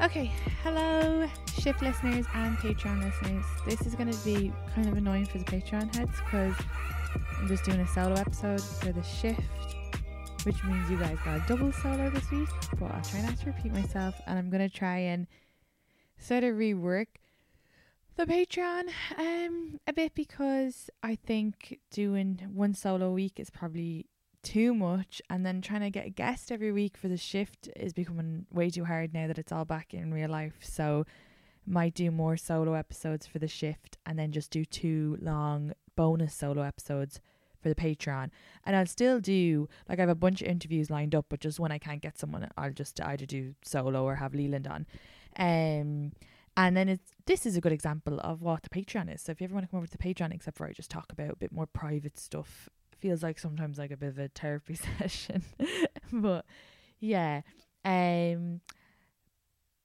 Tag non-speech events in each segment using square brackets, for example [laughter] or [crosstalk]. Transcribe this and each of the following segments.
Okay, hello, shift listeners and Patreon listeners. This is going to be kind of annoying for the Patreon heads because I'm just doing a solo episode for the shift, which means you guys got a double solo this week. But I'll try not to repeat myself, and I'm going to try and sort of rework the Patreon um a bit because I think doing one solo week is probably too much and then trying to get a guest every week for the shift is becoming way too hard now that it's all back in real life. So might do more solo episodes for the shift and then just do two long bonus solo episodes for the Patreon. And I'll still do like I have a bunch of interviews lined up but just when I can't get someone I'll just either do solo or have Leland on. Um and then it's this is a good example of what the Patreon is. So if you ever want to come over to the Patreon except for I just talk about a bit more private stuff feels like sometimes like a bit of a therapy [laughs] session but yeah um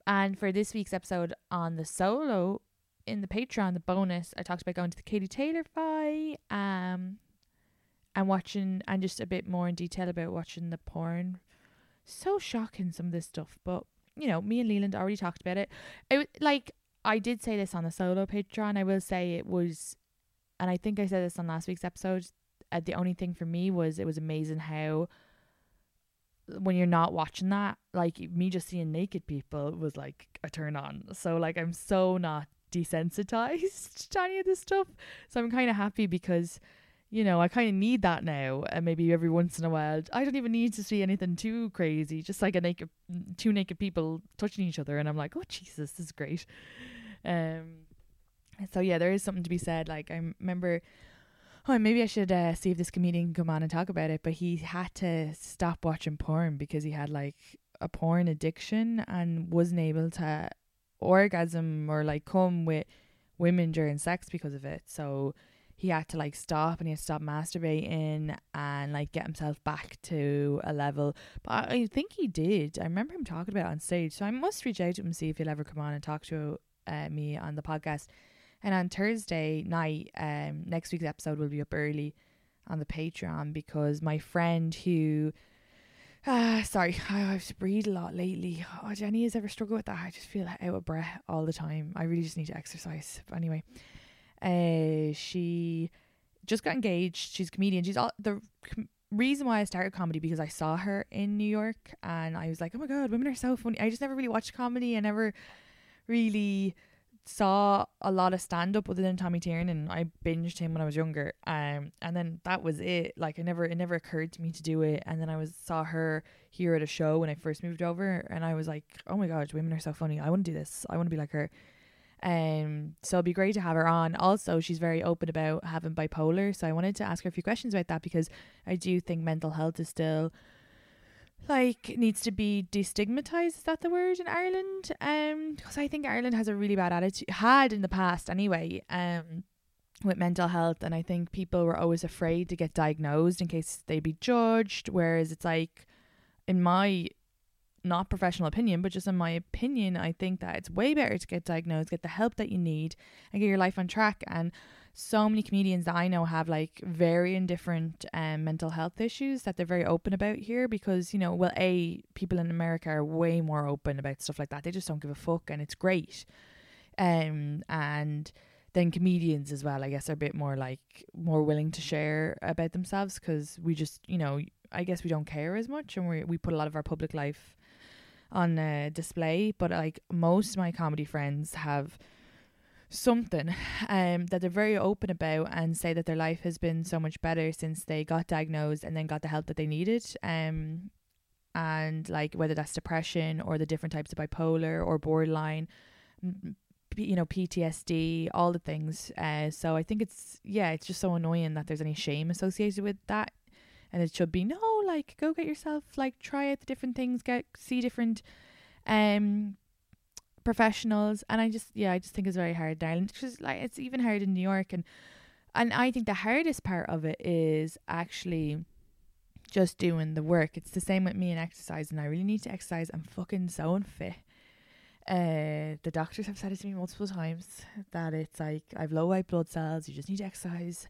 and for this week's episode on the solo in the patreon the bonus i talked about going to the katie taylor fight, um and watching and just a bit more in detail about watching the porn. So shocking some of this stuff but you know me and leland already talked about it. It like i did say this on the solo patreon i will say it was and i think i said this on last week's episode uh, the only thing for me was it was amazing how when you're not watching that, like me just seeing naked people was like a turn on. So like I'm so not desensitized to any of this stuff. So I'm kind of happy because you know, I kind of need that now, and maybe every once in a while, I don't even need to see anything too crazy. Just like a naked, two naked people touching each other, and I'm like, oh Jesus, this is great. Um, so yeah, there is something to be said. Like I remember oh, maybe I should uh, see if this comedian can come on and talk about it. But he had to stop watching porn because he had like a porn addiction and wasn't able to orgasm or like come with women during sex because of it. So he had to like stop and he had to stop masturbating and like get himself back to a level. But I think he did. I remember him talking about it on stage. So I must reach out to him and see if he'll ever come on and talk to uh, me on the podcast. And on Thursday night, um, next week's episode will be up early on the Patreon because my friend who, uh, sorry, [sighs] I have to breathe a lot lately. Oh, Jenny has ever struggled with that? I just feel out of breath all the time. I really just need to exercise. But anyway, uh, she just got engaged. She's a comedian. She's all the com- reason why I started comedy because I saw her in New York and I was like, oh my god, women are so funny. I just never really watched comedy. I never really saw a lot of stand up other than Tommy Tiernan. And I binged him when I was younger. Um and then that was it. Like I never it never occurred to me to do it. And then I was saw her here at a show when I first moved over and I was like, Oh my god, women are so funny. I want to do this. I want to be like her. Um so it'd be great to have her on. Also she's very open about having bipolar. So I wanted to ask her a few questions about that because I do think mental health is still like needs to be destigmatized is that the word in Ireland? Um because I think Ireland has a really bad attitude had in the past anyway um with mental health and I think people were always afraid to get diagnosed in case they'd be judged whereas it's like in my not professional opinion but just in my opinion I think that it's way better to get diagnosed get the help that you need and get your life on track and so many comedians that I know have like varying different um, mental health issues that they're very open about here because, you know, well, A, people in America are way more open about stuff like that. They just don't give a fuck and it's great. Um, and then comedians as well, I guess, are a bit more like more willing to share about themselves because we just, you know, I guess we don't care as much and we we put a lot of our public life on uh, display. But like most of my comedy friends have something um that they're very open about and say that their life has been so much better since they got diagnosed and then got the help that they needed um and like whether that's depression or the different types of bipolar or borderline you know PTSD all the things uh so I think it's yeah it's just so annoying that there's any shame associated with that and it should be no like go get yourself like try out the different things get see different um professionals and I just yeah I just think it's very hard there and just like it's even hard in New York and and I think the hardest part of it is actually just doing the work. It's the same with me and exercise and I really need to exercise. I'm fucking so unfit. Uh the doctors have said it to me multiple times that it's like I've low white blood cells you just need to exercise.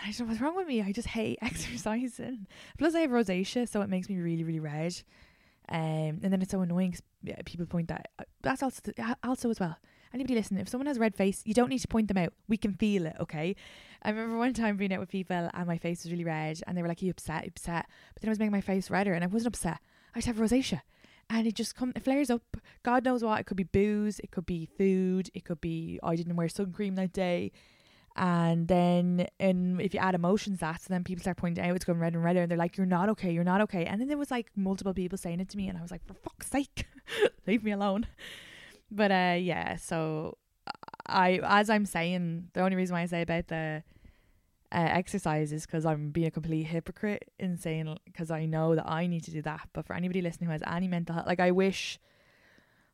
I don't know what's wrong with me? I just hate [laughs] exercising. Plus I have rosacea so it makes me really really red um, and then it's so annoying because people point that. Uh, that's also also as well. Anybody listening, if someone has a red face, you don't need to point them out. We can feel it, okay? I remember one time being out with people and my face was really red, and they were like, "You upset? You upset?" But then I was making my face redder, and I wasn't upset. I just have rosacea, and it just come it flares up. God knows what. It could be booze, it could be food, it could be I didn't wear sun cream that day and then and if you add emotions that so then people start pointing out it's going red and redder. And they're like you're not okay you're not okay. And then there was like multiple people saying it to me and I was like for fuck's sake [laughs] leave me alone. But uh yeah so I as I'm saying the only reason why I say about the uh, because I'm being a complete hypocrite in saying because I know that I need to do that. But for anybody listening who has any mental health like I wish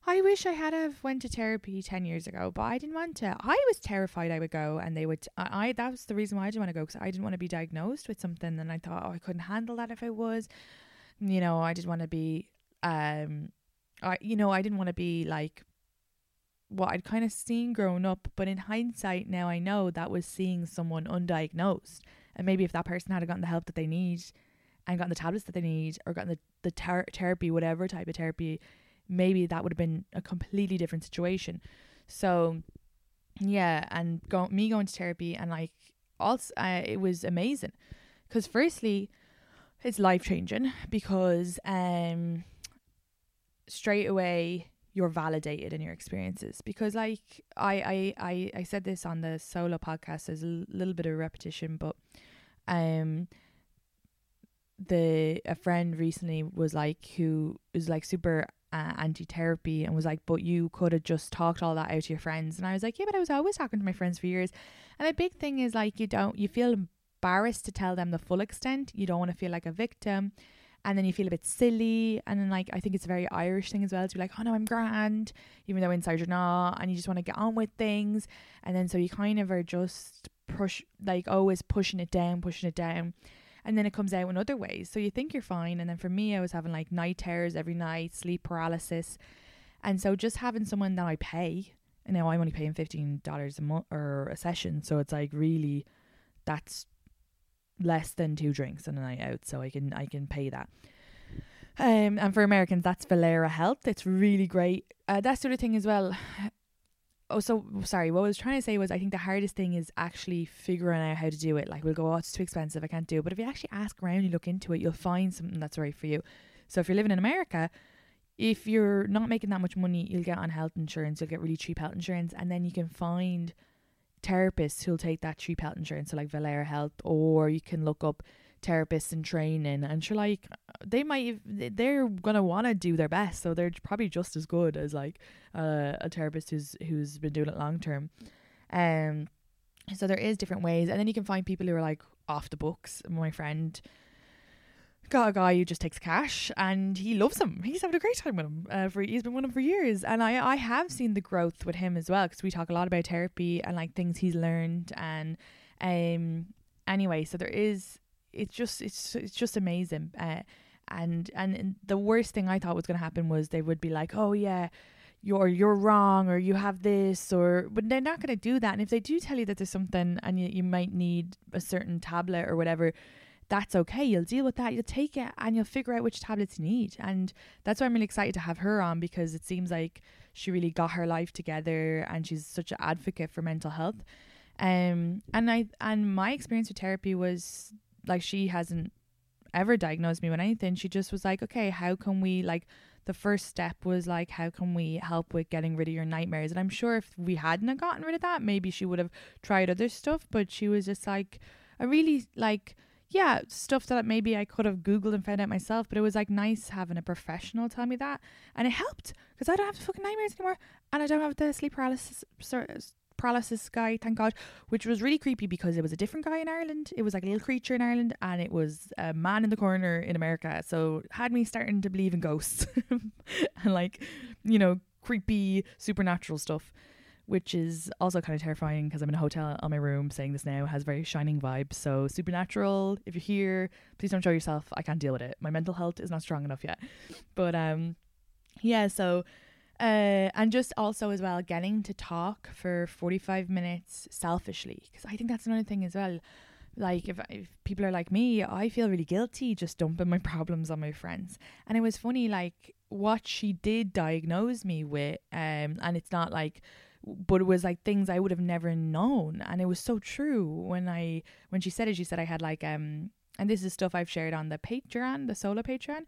I wish I had have went to therapy ten years ago, but I didn't want to. I was terrified I would go, and they would. I, I that was the reason why I didn't want to go because I didn't want to be diagnosed with something, and I thought, oh, I couldn't handle that if I was. You know, I didn't want to be. Um, I you know I didn't want to be like what I'd kind of seen growing up, but in hindsight now I know that was seeing someone undiagnosed, and maybe if that person had gotten the help that they need, and gotten the tablets that they need, or gotten the the ter- therapy, whatever type of therapy maybe that would have been a completely different situation. So yeah, and go, me going to therapy and like also uh, it was amazing because firstly it's life changing because um straight away you're validated in your experiences because like I, I i i said this on the solo podcast as a little bit of repetition but um the a friend recently was like who was like super uh, anti therapy and was like, but you could have just talked all that out to your friends. And I was like, yeah, but I was always talking to my friends for years. And a big thing is like, you don't, you feel embarrassed to tell them the full extent. You don't want to feel like a victim. And then you feel a bit silly. And then, like, I think it's a very Irish thing as well to be like, oh no, I'm grand, even though inside you're not. And you just want to get on with things. And then so you kind of are just push, like, always pushing it down, pushing it down and then it comes out in other ways. So you think you're fine, and then for me, I was having like night terrors every night, sleep paralysis, and so just having someone that I pay, and now I'm only paying fifteen dollars a month or a session, so it's like really, that's less than two drinks on a night out, so I can I can pay that. Um, and for Americans, that's Valera Health. It's really great. Uh, that's the other thing as well oh so sorry what i was trying to say was i think the hardest thing is actually figuring out how to do it. Like we'll go oh it's too expensive i can't do it. But if you actually ask around you look into it you'll find something that's right for you. So if you're living in america if you're not making that much money you'll get on health insurance you'll get really cheap health insurance and then you can find therapists who'll take that cheap health insurance so like valera health or you can look up therapists in training and sure like they might they're gonna want to do their best so they're probably just as good as like uh, a therapist who's who's been doing it long term. Um so there is different ways and then you can find people who are like off the books. My friend got a guy who just takes cash and he loves him. He's having a great time with him uh, for he's been with him for years and I I have seen the growth with him as well because we talk a lot about therapy and like things he's learned and um anyway so there is it's just it's it's just amazing. Uh, and and the worst thing I thought was going to happen was they would be like, oh yeah, you're you're wrong or you have this or but they're not going to do that. And if they do tell you that there's something and you, you might need a certain tablet or whatever, that's okay. You'll deal with that. You'll take it and you'll figure out which tablets you need. And that's why I'm really excited to have her on because it seems like she really got her life together and she's such an advocate for mental health. Um, and I and my experience with therapy was like she hasn't ever diagnosed me with anything. She just was like, okay, how can we like the first step was like, how can we help with getting rid of your nightmares? And I'm sure if we hadn't have gotten rid of that, maybe she would have tried other stuff. But she was just like, a really like, yeah, stuff that maybe I could have Googled and found out myself. But it was like nice having a professional tell me that. And it helped because I don't have fucking nightmares anymore. And I don't have the sleep paralysis paralysis guy, thank God, which was really creepy because it was a different guy in Ireland. It was like a little creature in Ireland and it was a man in the corner in America. So had me starting to believe in ghosts [laughs] and like, you know, creepy supernatural stuff. Which is also kind of terrifying because I'm in a hotel on my room saying this now has very shining vibes. So, supernatural, if you're here, please don't show yourself. I can't deal with it. My mental health is not strong enough yet. But, um, yeah, so uh, and just also as well getting to talk for 45 minutes selfishly because i think that's another thing as well. Like if, if people are like me i feel really guilty just dumping my [laughs] problems on my friends. And it was funny like what she did diagnose me with um and it's not like but it was like things i would have never known. And it was so true when i when she said it she said i had like um and this is stuff i've shared on the patreon the solo patreon.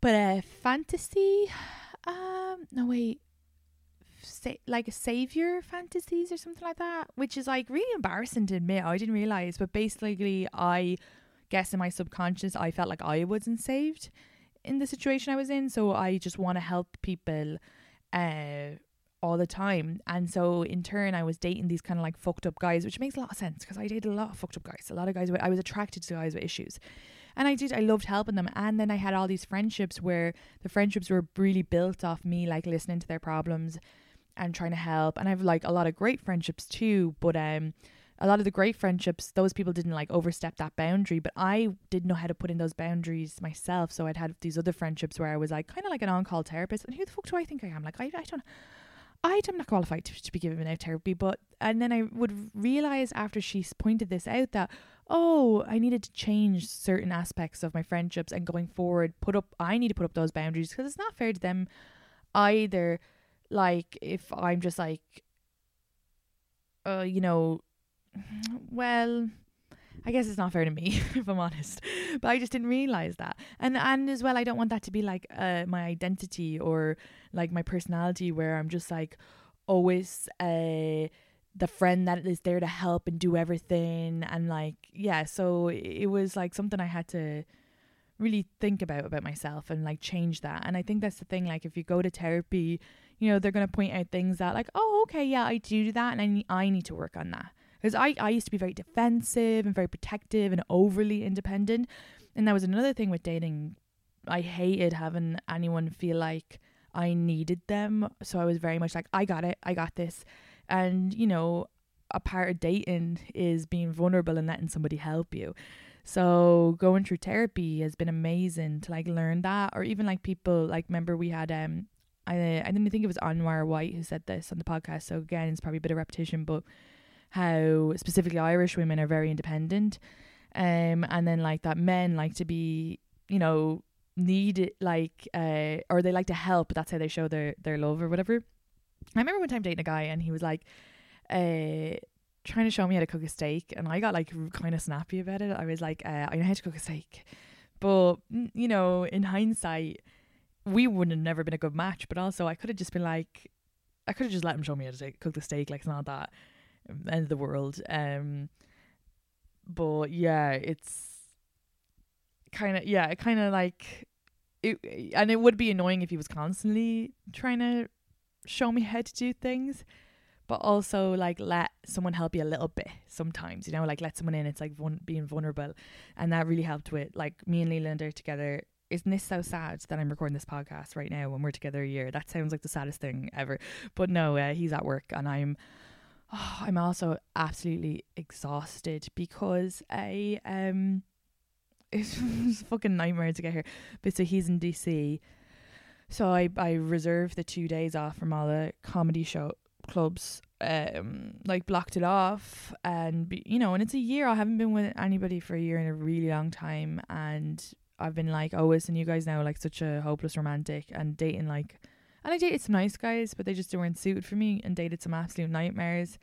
But a uh, fantasy um, no wait, Sa- like a savior fantasies or something like that, which is like really embarrassing to admit. I didn't realize, but basically, I guess in my subconscious, I felt like I wasn't saved in the situation I was in, so I just want to help people, uh, all the time. And so in turn, I was dating these kind of like fucked up guys, which makes a lot of sense because I dated a lot of fucked up guys. A lot of guys, I was attracted to guys with issues. And I did, I loved helping them. And then I had all these friendships where the friendships were really built off me, like listening to their problems and trying to help. And I've like a lot of great friendships too, but um, a lot of the great friendships, those people didn't like overstep that boundary, but I didn't know how to put in those boundaries myself. So I'd had these other friendships where I was like kind of like an on-call therapist. And who the fuck do I think I am? Like I, I don't. I'm not qualified to, to be giving out therapy, but and then I would realize after she pointed this out that oh, I needed to change certain aspects of my friendships and going forward, put up, I need to put up those boundaries because it's not fair to them either. Like, if I'm just like, uh, you know, well, I guess it's not fair to me [laughs] if I'm honest, but I just didn't realize that. And and as well, I don't want that to be like uh my identity or like my personality where I'm just like always uh the friend that is there to help and do everything and like yeah so it was like something i had to really think about about myself and like change that and i think that's the thing like if you go to therapy you know they're going to point out things that like oh okay yeah i do that and i I need to work on that because I, I used to be very defensive and very protective and overly independent. And that was another thing with dating. I hated having anyone feel like i needed them. So i was very much like i got it. I got this. And, you know, a part of dating is being vulnerable and letting somebody help you. So going through therapy has been amazing to like learn that. Or even like people like remember we had um I I didn't think it was Anwar White who said this on the podcast. So again it's probably a bit of repetition, but how specifically Irish women are very independent. Um and then like that men like to be, you know, need like uh or they like to help, that's how they show their their love or whatever. I remember one time dating a guy and he was like, uh, trying to show me how to cook a steak, and I got like kind of snappy about it. I was like, uh, I know how to cook a steak, but you know, in hindsight, we wouldn't have never been a good match. But also, I could have just been like, I could have just let him show me how to cook the steak. Like it's not that end of the world. Um, but yeah, it's kind of yeah, it kind of like it, and it would be annoying if he was constantly trying to show me how to do things but also like let someone help you a little bit sometimes you know like let someone in it's like vul- being vulnerable. And that really helped with like me and Leland are together. Isn't this so sad that I'm recording this podcast right now when we're together a year? That sounds like the saddest thing ever. But no uh, he's at work and I'm oh, I'm also absolutely exhausted because I um [laughs] it's, a fucking nightmare to get here. But so he's in DC so I I reserved the two days off from all the comedy show clubs um like blocked it off. And be, you know and it's a year. I haven't been with anybody for a year in a really long time. And I've been like oh listen you guys now like such a hopeless romantic and dating like and I dated some nice guys but they just weren't suited for me and dated some absolute nightmares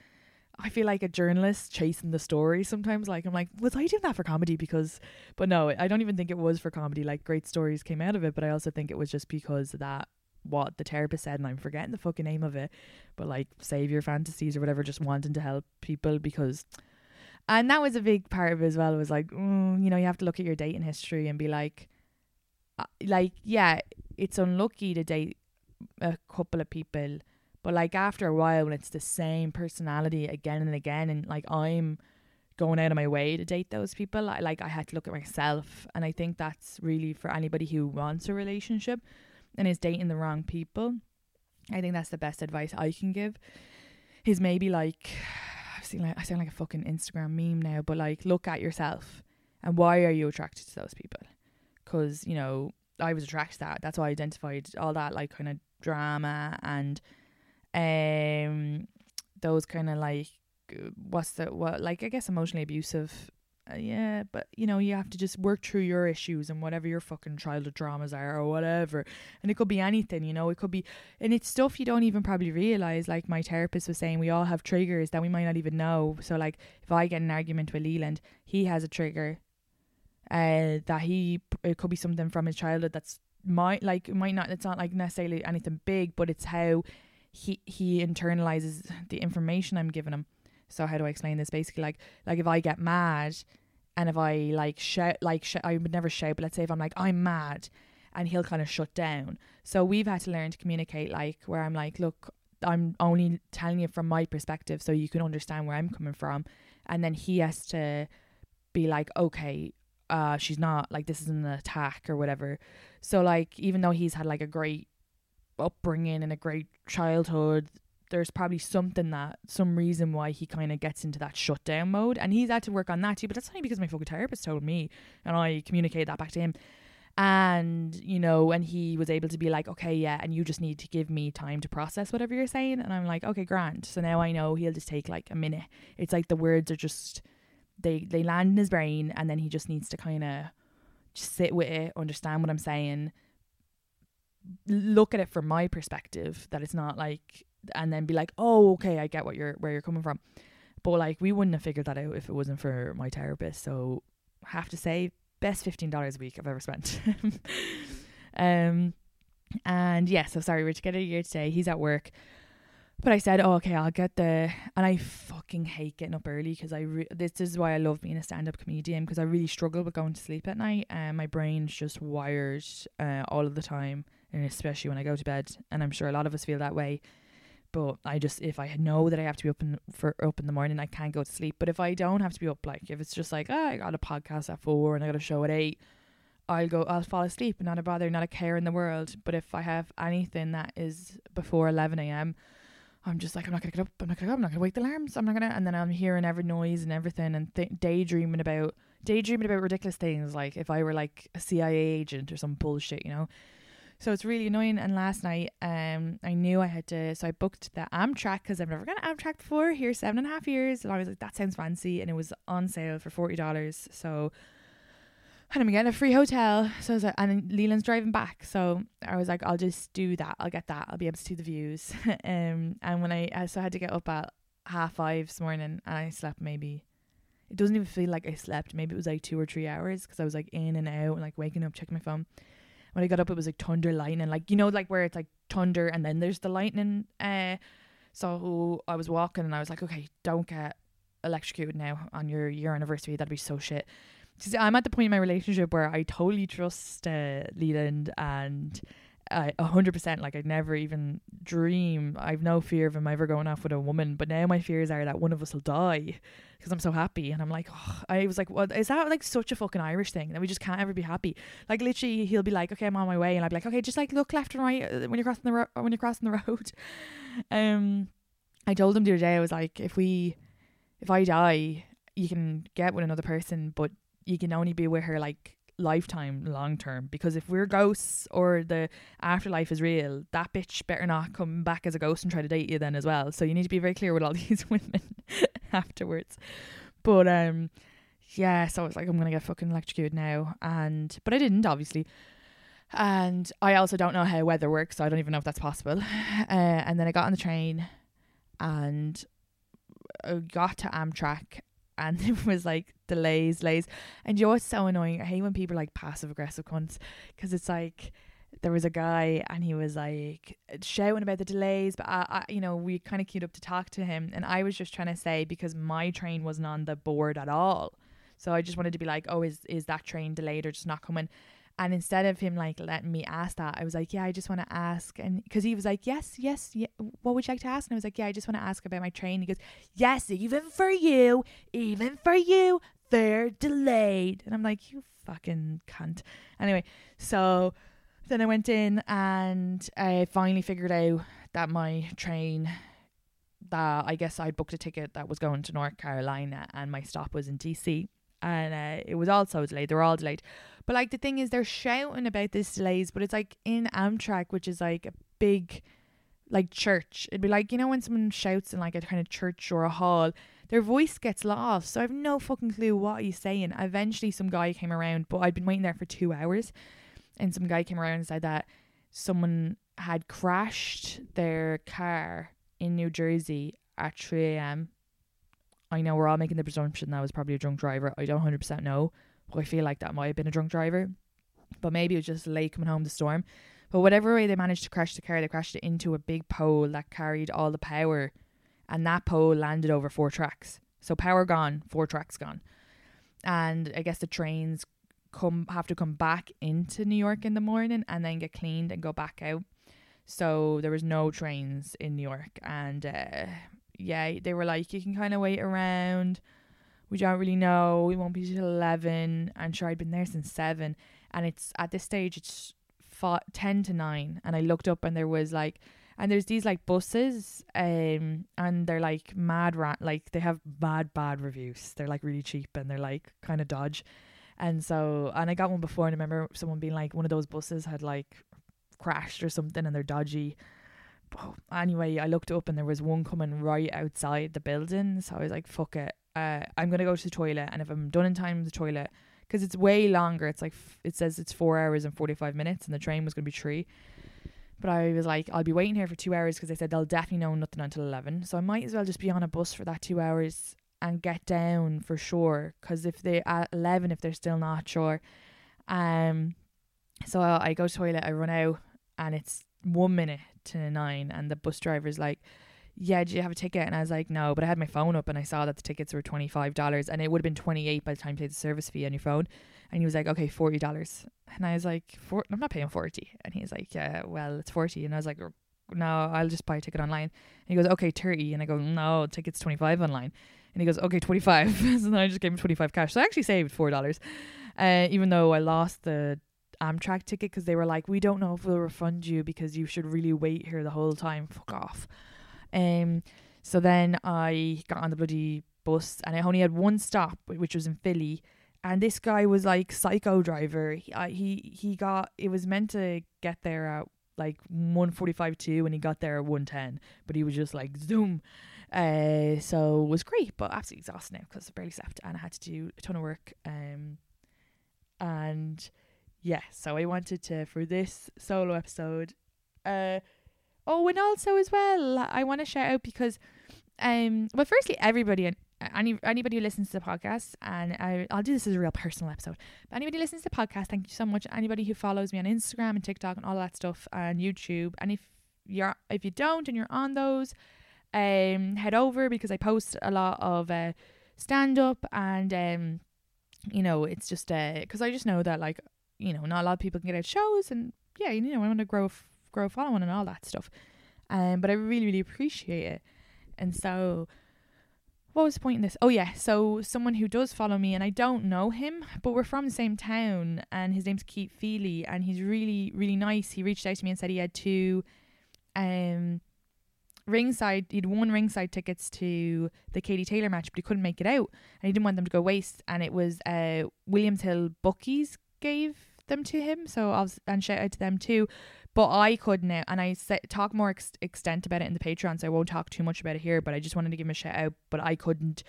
I feel like a journalist chasing the story sometimes. Like I'm like, was I doing that for comedy? Because, but no, I don't even think it was for comedy. Like great stories came out of it, but I also think it was just because of that what the therapist said, and I'm forgetting the fucking name of it. But like, savior fantasies or whatever, just wanting to help people because. And that was a big part of it as well. It was like, mm, you know, you have to look at your dating history and be like, uh, like, yeah, it's unlucky to date a couple of people but like after a while, when it's the same personality again and again, and like I'm going out of my way to date those people, I like I had to look at myself, and I think that's really for anybody who wants a relationship and is dating the wrong people. I think that's the best advice I can give. Is maybe like [sighs] I've seen like I sound like a fucking Instagram meme now, but like look at yourself and why are you attracted to those people? Because you know I was attracted to that. That's why I identified all that like kind of drama and um those kind of like what's the what like I guess emotionally abusive uh, yeah, but you know, you have to just work through your issues and whatever your fucking childhood dramas are or whatever. And it could be anything, you know, it could be, and it's stuff you don't even probably realize. Like my therapist was saying, we all have triggers that we might not even know. So, like, if I get an argument with Leland, he has a trigger uh, that he, it could be something from his childhood that's might, like, might not, it's not like necessarily anything big, but it's how he he internalizes the information I'm giving him. So how do I explain this? Basically, like like if I get mad, and if I like shout, like sh- I would never shout, but let's say if I'm like I'm mad, and he'll kind of shut down. So we've had to learn to communicate, like where I'm like, look, I'm only telling you from my perspective, so you can understand where I'm coming from, and then he has to be like, okay, uh, she's not like this isn't an attack or whatever. So like even though he's had like a great upbringing and a great childhood there's probably something that some reason why he kind of gets into that shutdown mode. And he's had to work on that too but that's only because my fucking therapist told me and I communicated that back to him. And you know and he was able to be like okay yeah and you just need to give me time to process whatever you're saying. And I'm like okay grant so now I know he'll just take like a minute. It's like the words are just they they land in his brain and then he just needs to kind of just sit with it understand what I'm saying look at it from my perspective that it's not like and then be like oh okay i get what you're where you're coming from. But like we wouldn't have figured that out if it wasn't for my therapist so have to say best $15 a week i've ever spent. [laughs] Um and yeah so sorry we're together here today he's at work but I said, oh, okay, I'll get the. And I fucking hate getting up early because I. Re- this is why I love being a stand up comedian because I really struggle with going to sleep at night and my brain's just wired uh, all of the time and especially when I go to bed. And I'm sure a lot of us feel that way. But I just if I know that I have to be up in for up in the morning, I can't go to sleep. But if I don't have to be up, like if it's just like oh, I got a podcast at four and I got a show at eight, I'll go. I'll fall asleep, and not a bother, not a care in the world. But if I have anything that is before eleven a.m., I'm just like I'm not gonna get up. I'm not gonna go. I'm not gonna wake the alarms. I'm not gonna. And then I'm hearing every noise and everything and th- daydreaming about daydreaming about ridiculous things like if I were like a CIA agent or some bullshit, you know. So it's really annoying. And last night, um, I knew I had to, so I booked the Amtrak because I've never gone Amtrak before. Here, seven and a half years, and I was like, that sounds fancy, and it was on sale for forty dollars. So, and I'm getting a free hotel. So I was like, and Leland's driving back, so I was like, I'll just do that. I'll get that. I'll be able to see the views. [laughs] um, and when I, so I had to get up at half five this morning, and I slept maybe. It doesn't even feel like I slept. Maybe it was like two or three hours because I was like in and out, and like waking up, checking my phone when I got up, it was like thunder lightning, like you know, like where it's like thunder and then there's the lightning. Uh, so I was walking and I was like, okay, don't get electrocuted now on your year anniversary. That'd be so shit. I'm at the point in my relationship where I totally trust uh, Leland and a hundred percent. Like I'd never even dream. I've no fear of him ever going off with a woman. But now my fears are that one of us will die because I'm so happy. And I'm like, oh, I was like, what is that like such a fucking Irish thing that we just can't ever be happy? Like literally, he'll be like, okay, I'm on my way, and I'll be like, okay, just like look left and right uh, when you're crossing the road. When you're crossing the road. [laughs] Um, I told him the other day, I was like, if we, if I die, you can get with another person, but you can only be with her like lifetime long term because if we're ghosts or the afterlife is real that bitch better not come back as a ghost and try to date you then as well. So you need to be very clear with all [laughs] these women afterwards. But um yeah so I was like I'm gonna get fucking electrocuted now and but I didn't obviously. And I also don't know how weather works so I don't even know if that's possible. [laughs] Uh, and then I got on the train and uh, got to Amtrak and [laughs] it was like delays, delays. And you know what's so annoying? I hate when people are like passive aggressive cunts because it's like there was a guy and he was like shouting about the delays, but I, I you know, we kind of queued up to talk to him, and I was just trying to say because my train wasn't on the board at all, so I just wanted to be like, oh, is is that train delayed or just not coming? And instead of him like letting me ask that, I was like, yeah, I just want to ask, and because he was like, yes, yes, yeah, what would you like to ask? And I was like, yeah, I just want to ask about my train. He goes, yes, even for you, even for you, they're delayed. And I'm like, you fucking cunt. Anyway, so then I went in and I finally figured out that my train that I guess I'd booked a ticket that was going to North Carolina and my stop was in DC and uh, it was also delayed. They were all delayed. But like the thing is they're shouting about this delays, but it's like in Amtrak, which is like a big like church. It'd be like, you know, when someone shouts in like a kind of church or a hall, their voice gets lost. So I have no fucking clue what he's saying. Eventually some guy came around, but I'd been waiting there for two hours and some guy came around and said that someone had crashed their car in New Jersey at 3 a.m. I know we're all making the presumption that was probably a drunk driver. I don't 100% know, I feel like that might have been a drunk driver. But maybe it was just late coming home the storm. But whatever way they managed to crash the car, they crashed it into a big pole that carried all the power, and that pole landed over four tracks. So power gone, four tracks gone. And I guess the trains come have to come back into New York in the morning and then get cleaned and go back out. So there was no trains in New York, and uh, yeah, they were like, you can kind of wait around. We don't really know. We won't be till eleven. And sure, I'd been there since seven, and it's at this stage it's fought ten to nine, and I looked up and there was like. And there's these like buses, um, and they're like mad rat, like they have bad, bad reviews. They're like really cheap and they're like kind of dodge. And so, and I got one before, and I remember someone being like, one of those buses had like crashed or something, and they're dodgy. But anyway, I looked up, and there was one coming right outside the building. So I was like, fuck it. Uh, I'm gonna go to the toilet, and if I'm done in time the toilet, because it's way longer. It's like f- it says it's four hours and forty five minutes, and the train was gonna be three. But I was like, I'll be waiting here for two hours because they said they'll definitely know nothing until eleven. So I might as well just be on a bus for that two hours and get down for sure because if they at 11 if they're still not sure um so I, I go to toilet I run out and it's one minute to nine and the bus driver's like yeah do you have a ticket and I was like no but I had my phone up and I saw that the tickets were $25 and it would have been 28 by the time you paid the service fee on your phone and he was like okay $40 and I was like I'm not paying 40 and he's like yeah well it's 40 and I was like no I'll just buy a ticket online and he goes okay 30 and I go no tickets 25 online and he goes, okay, 25. [laughs] so then I just gave him 25 cash. So I actually saved $4. Uh, even though I lost the Amtrak ticket because they were like, we don't know if we'll refund you because you should really wait here the whole time. Fuck off. Um, so then I got on the bloody bus and I only had one stop, which was in Philly. And this guy was like psycho driver. He he, he got it was meant to get there at like 145 2 and he got there at 110 but he was just like zoom uh, so it was great, but absolutely exhausted now because I barely slept and I had to do a ton of work. Um, and yeah, so I wanted to for this solo episode. Uh, oh, and also as well, I want to shout out because, um, well, firstly, everybody and any anybody who listens to the podcast, and I, I'll do this as a real personal episode. But anybody who listens to the podcast, thank you so much. Anybody who follows me on Instagram and TikTok and all that stuff and YouTube, and if you're if you don't and you're on those, um, head over because I post a lot of uh, stand up and um, you know it's just because uh, I just know that like you know not a lot of people can get out shows and yeah you know I want to grow f- grow a following and all that stuff. Um, but I really really appreciate it, and so what was the point in this? Oh yeah, so someone who does follow me and I don't know him, but we're from the same town and his name's Keith Feely and he's really, really nice. He reached out to me and said he had two um ringside he'd won ringside tickets to the Katie Taylor match, but he couldn't make it out, and he didn't want them to go waste. And it was uh, Williams Hill bookies gave them to him, so I'll and shout out to them too. But I couldn't, and I talk more ex- extent about it in the Patreon, so I won't talk too much about it here. But I just wanted to give him a shout out. But I couldn't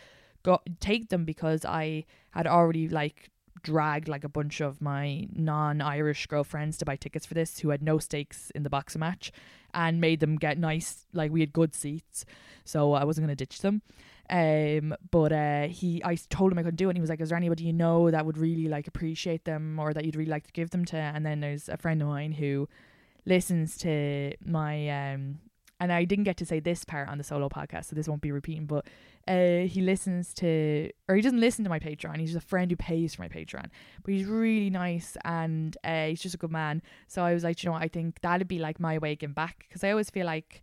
go take them because I had already like dragged like a bunch of my non-Irish girlfriends to buy tickets for this who had no stakes in the boxing match and made them get nice like we had good seats so I wasn't going to ditch them Um, but uh, he, I told him I couldn't do it. And he was like, "Is there anybody you know that would really like appreciate them, or that you'd really like to give them to?" And then there's a friend of mine who listens to my um, and I didn't get to say this part on the solo podcast, so this won't be repeating. But uh, he listens to, or he doesn't listen to my Patreon. He's just a friend who pays for my Patreon, but he's really nice and uh, he's just a good man. So I was like, you know, what, I think that'd be like my way of giving back because I always feel like,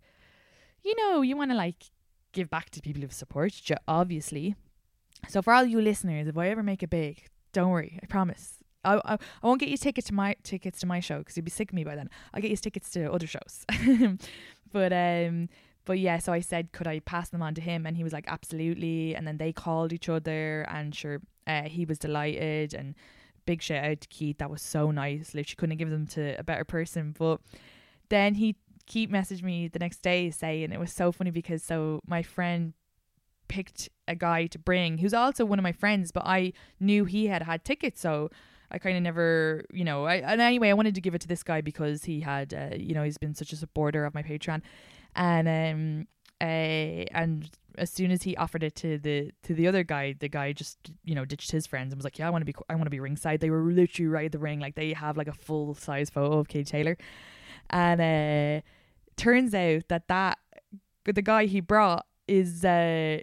you know, you want to like give back to people who've supported you, obviously. So for all you listeners, if I ever make it big, don't worry, I promise. I, I, I won't get you tickets to my tickets to my show because you'd be sick of me by then. I'll get you tickets to other shows. [laughs] but um but yeah, so I said, could I pass them on to him? And he was like, absolutely. And then they called each other, and sure, uh, he was delighted. And big shout out to Keith, that was so nice. Literally couldn't give them to a better person. But then he Keith messaged me the next day saying it was so funny because so my friend picked a guy to bring who's also one of my friends, but I knew he had had tickets, so I kind of never, you know, I and anyway, I wanted to give it to this guy because he had, uh, you know, he's been such a supporter of my Patreon, and um, uh, and as soon as he offered it to the to the other guy, the guy just you know ditched his friends and was like, yeah, I want to be, I want to be ringside. They were literally right at the ring, like they have like a full size photo of Katie Taylor, and uh, turns out that that the guy he brought is uh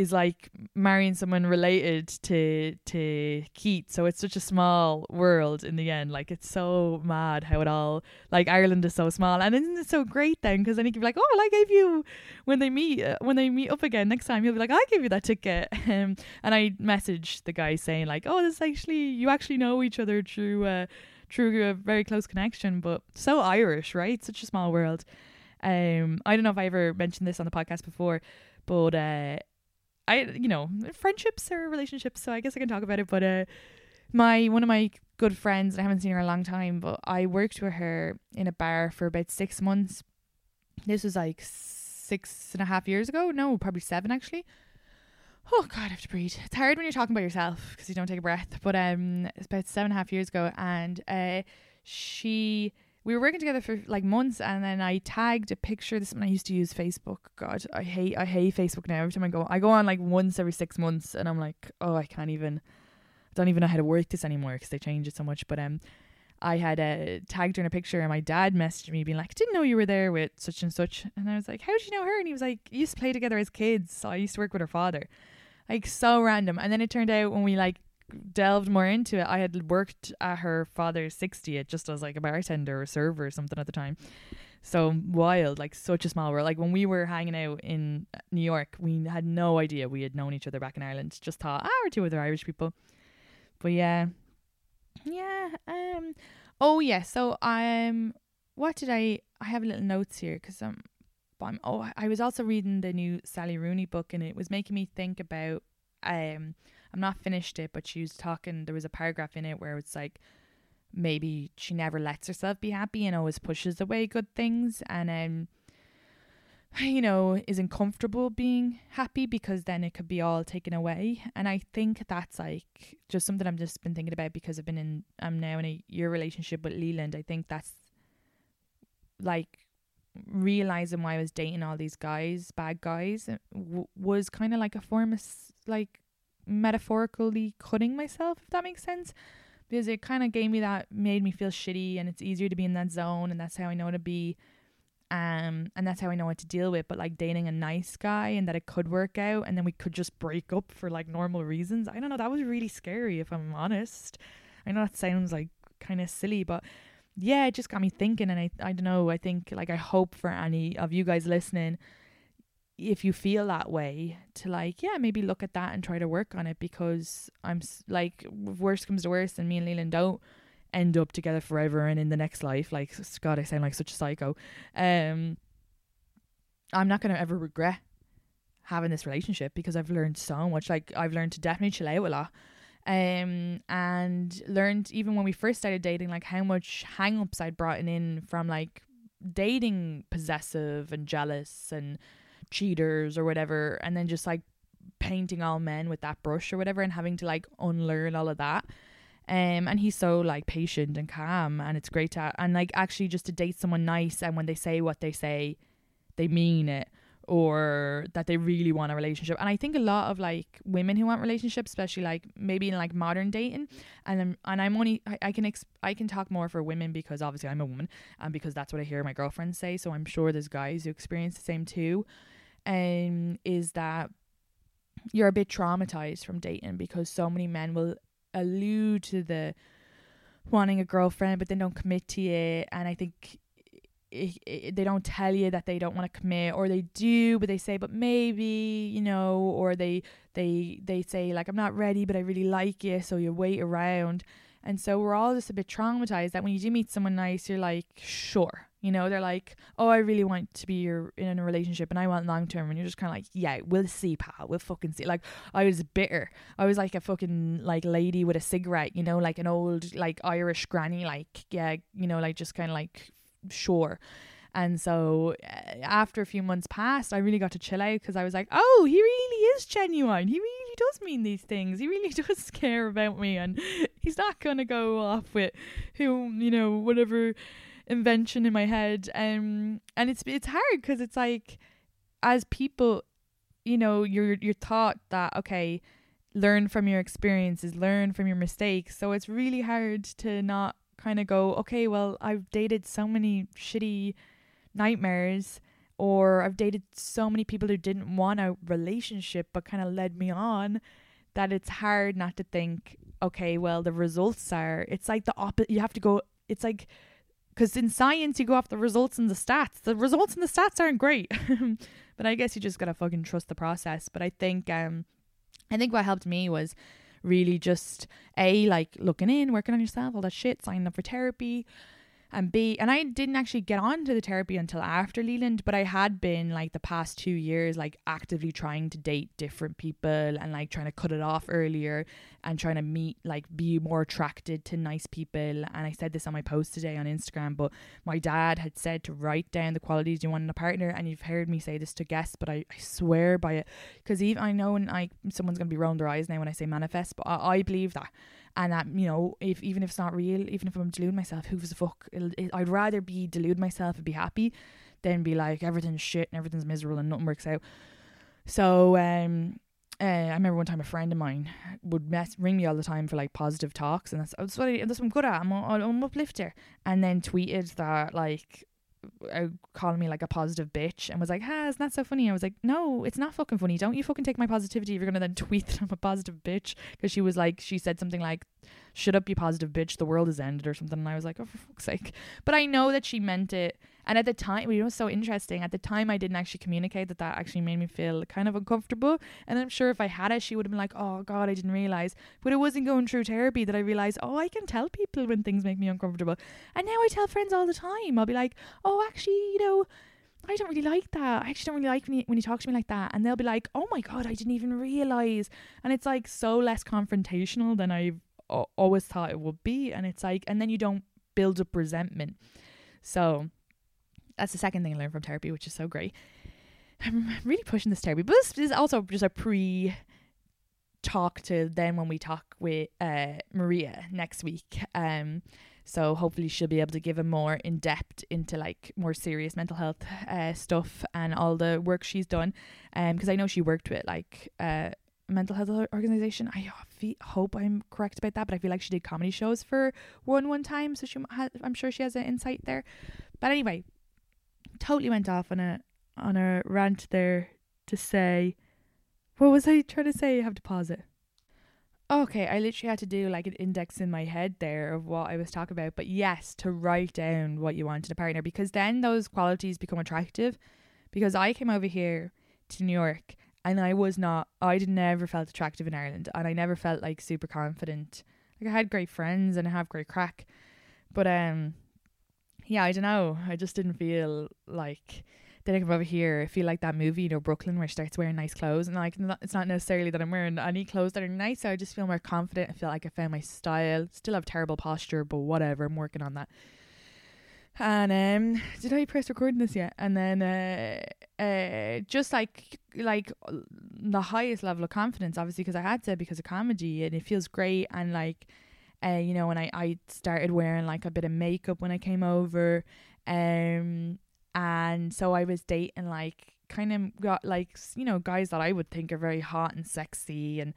is like marrying someone related to to Keith. So it's such a small world in the end. Like it's so mad how it all like Ireland is so small, and isn't it so great then? Because then he can be like, oh, well, I gave you when they meet uh, when they meet up again next time. You'll be like, I gave you that ticket, [laughs] um, and I messaged the guy saying like, oh, this actually you actually know each other through uh, through a very close connection, but so Irish, right? Such a small world. Um, I don't know if I ever mentioned this on the podcast before, but uh, I you know friendships or relationships, so I guess I can talk about it. But uh, my one of my good friends, I haven't seen her in a long time, but I worked with her in a bar for about six months. This was like six and a half years ago. No, probably seven actually. Oh God, I have to breathe. It's hard when you're talking about yourself because you don't take a breath. But um, it's about seven and a half years ago, and uh, she we were working together for like months and then I tagged a picture. This is when I used to use Facebook. God, I hate I hate Facebook now. Every time I go I go on like once every six months and I'm like, oh I can't even I don't even know how to work this anymore because they change it so much. But um I had uh, tagged her in a picture and my dad messaged me being like, didn't know you were there with such and such. And I was like, how did you know her? And he was like, used to play together as kids. So I used to work with her father. Like so random. And then it turned out when we like delved more into it, I had worked at her father's 60th just as like a bartender or server or something at the time. So wild, like such a small world. Like when we were hanging out in New York, we had no idea we had known each other back in Ireland. Just thought, ah, we're two other Irish people. But yeah, yeah. Um. Oh yeah. So um, what did I? I have little notes here because um, I'm. Oh, I was also reading the new Sally Rooney book, and it was making me think about um I'm not finished it, but she was talking. There was a paragraph in it where it's like maybe she never lets herself be happy and always pushes away good things, and um, [sighs] you know, isn't comfortable being happy because then it could be all taken away. And I think that's like just something I've just been thinking about because I've been in. I'm now in a year relationship with Leland. I think that's like realizing why I was dating all these guys, bad guys, w- was kind of like a form of like metaphorically cutting myself, if that makes sense. Because it kind of gave me that, made me feel shitty, and it's easier to be in that zone, and that's how I know to be. Um, and that's how I know what to deal with. But like dating a nice guy, and that it could work out, and then we could just break up for like normal reasons. I don't know. That was really scary, if I'm honest. I know that sounds like kind of silly, but yeah, it just got me thinking. And I, I don't know. I think like I hope for any of you guys listening if you feel that way to like yeah maybe look at that and try to work on it because i'm like worst comes to worst and me and leland don't end up together forever and in the next life like god i sound like such a psycho. Um i'm not going to ever regret having this relationship because i've learned so much like i've learned to definitely chill out a lot. Um and learned even when we first started dating like how much hang-ups i'd brought in from like dating possessive and jealous and cheaters or whatever and then just like painting all men with that brush or whatever and having to like unlearn all of that um and he's so like patient and calm and it's great to and like actually just to date someone nice and when they say what they say they mean it or that they really want a relationship. And I think a lot of like women who want relationships, especially like maybe in like modern dating, and I'm, and I'm only I, I can ex- I can talk more for women because obviously I'm a woman and because that's what I hear my girlfriends say. So I'm sure there's guys who experience the same too. Um, is that you're a bit traumatized from dating because so many men will allude to the wanting a girlfriend but they don't commit to you and I think it, it, they don't tell you that they don't want to commit or they do but they say but maybe you know or they they they say like I'm not ready but I really like you so you wait around. And so we're all just a bit traumatized that when you do meet someone nice you're like sure you know they're like oh I really want to be your in a relationship and I want long term and you're just kind of like yeah we'll see pal we'll fucking see like I was bitter I was like a fucking like lady with a cigarette you know like an old like Irish granny like yeah you know like just kind of like sure. And so uh, after a few months passed, I really got to chill out because I was like, oh, he really is genuine. He really does mean these things. He really [laughs] does care about me. And he's not going to go off with who, you know, whatever invention in my head. Um, and it's, it's hard because it's like, as people, you know, you're, you're taught that, okay, learn from your experiences, learn from your mistakes. So it's really hard to not kind of go, okay, well, I've dated so many shitty nightmares, or I've dated so many people who didn't want a relationship but kind of led me on that it's hard not to think, okay, well, the results are, it's like the opposite. You have to go, it's like, because in science, you go off the results and the stats. The results and the stats aren't great. [laughs] but I guess you just gotta fucking trust the process. But I think, um, I think what helped me was really just a like looking in, working on yourself, all that shit, signing up for therapy, and B, and I didn't actually get on to the therapy until after Leland, but I had been like the past two years, like actively trying to date different people and like trying to cut it off earlier and trying to meet, like, be more attracted to nice people. And I said this on my post today on Instagram, but my dad had said to write down the qualities you want in a partner. And you've heard me say this to guests, but I, I swear by it because even I know, and I someone's gonna be rolling their eyes now when I say manifest, but I, I believe that and that you know if even if it's not real even if i'm deluding myself who's the fuck? It, i'd rather be delude myself and be happy than be like everything's shit and everything's miserable and nothing works out. So um uh, I remember one time a friend of mine would mess ring me all the time for like positive talks, and that's, that's what, I, that's what I'm good at. I'm, a, I'm uplifter, and then tweeted that like Uh, calling me like a positive bitch and was like, "Ha, it's not so funny." I was like, "No, it's not fucking funny. Don't you fucking take my positivity if you're gonna then [laughs] tweet that I'm a positive bitch." Because she was like, she said something like, "Shut up, you positive bitch. The world has ended" or something. And I was like, "Oh, for fuck's sake!" But I know that she meant it and at the time, it was so interesting. At the time, I didn't actually communicate that that actually made me feel kind of uncomfortable. And I'm sure if I had it, she would have been like, oh God, I didn't realize. But it wasn't going through therapy that I realized, oh, I can tell people when things make me uncomfortable. And now I tell friends all the time. I'll be like, oh, actually, you know, I don't really like that. I actually don't really like when you, when you talk to me like that. And they'll be like, oh my God, I didn't even realize. And it's like so less confrontational than I've always thought it would be. And it's like, and then you don't build up resentment. So that's the second thing I learned from therapy, which is so great. I'm really pushing this therapy, but this is also just a pre talk to then when we talk with uh, Maria next week. Um, so hopefully she'll be able to give a more in depth into like more serious mental health uh, stuff and all the work she's done. Um, because I know she worked with like uh mental health organization. I hope I'm correct about that, but I feel like she did comedy shows for one one time, so she I'm sure she has an insight there. But anyway, totally went off on a on a rant there to say what was I trying to say? I have to pause it. Okay, I literally had to do like an index in my head there of what I was talking about. But yes, to write down what you want in a partner because then those qualities become attractive. Because I came over here to New York and I was not, I never felt attractive in Ireland and I never felt like super confident. Like I had great friends and I have great crack. But um, yeah, I don't know. I just didn't feel like then I come over here, I feel like that movie, you know, Brooklyn, where she starts wearing nice clothes, and like it's not necessarily that I'm wearing any clothes that are nice. So I just feel more confident. I feel like I found my style. Still have terrible posture, but whatever. I'm working on that. And um, did I press recording this yet? And then uh, uh, just like like the highest level of confidence, obviously, because I had to because of comedy, and it feels great, and like uh, you know, when I, I started wearing like a bit of makeup when I came over. Um, and so I was dating like kind of got like you know guys that I would think are very hot and sexy and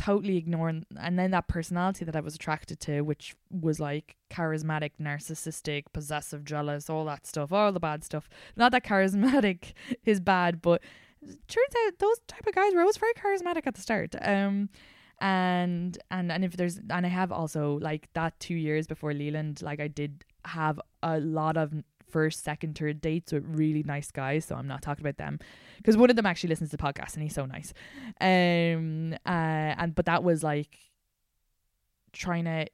totally ignoring and then that personality that I was attracted to which was like charismatic narcissistic possessive jealous all that stuff all the bad stuff. Not that charismatic [laughs] is bad but turns out those type of guys were always very charismatic at the start. Um and and and if there's and I have also like that 2 years before Leland like I did have a lot of first second third dates with really nice guys so I'm not talking about them. Because one of them actually listens to the podcast and he's so nice. Um uh and but that was like trying to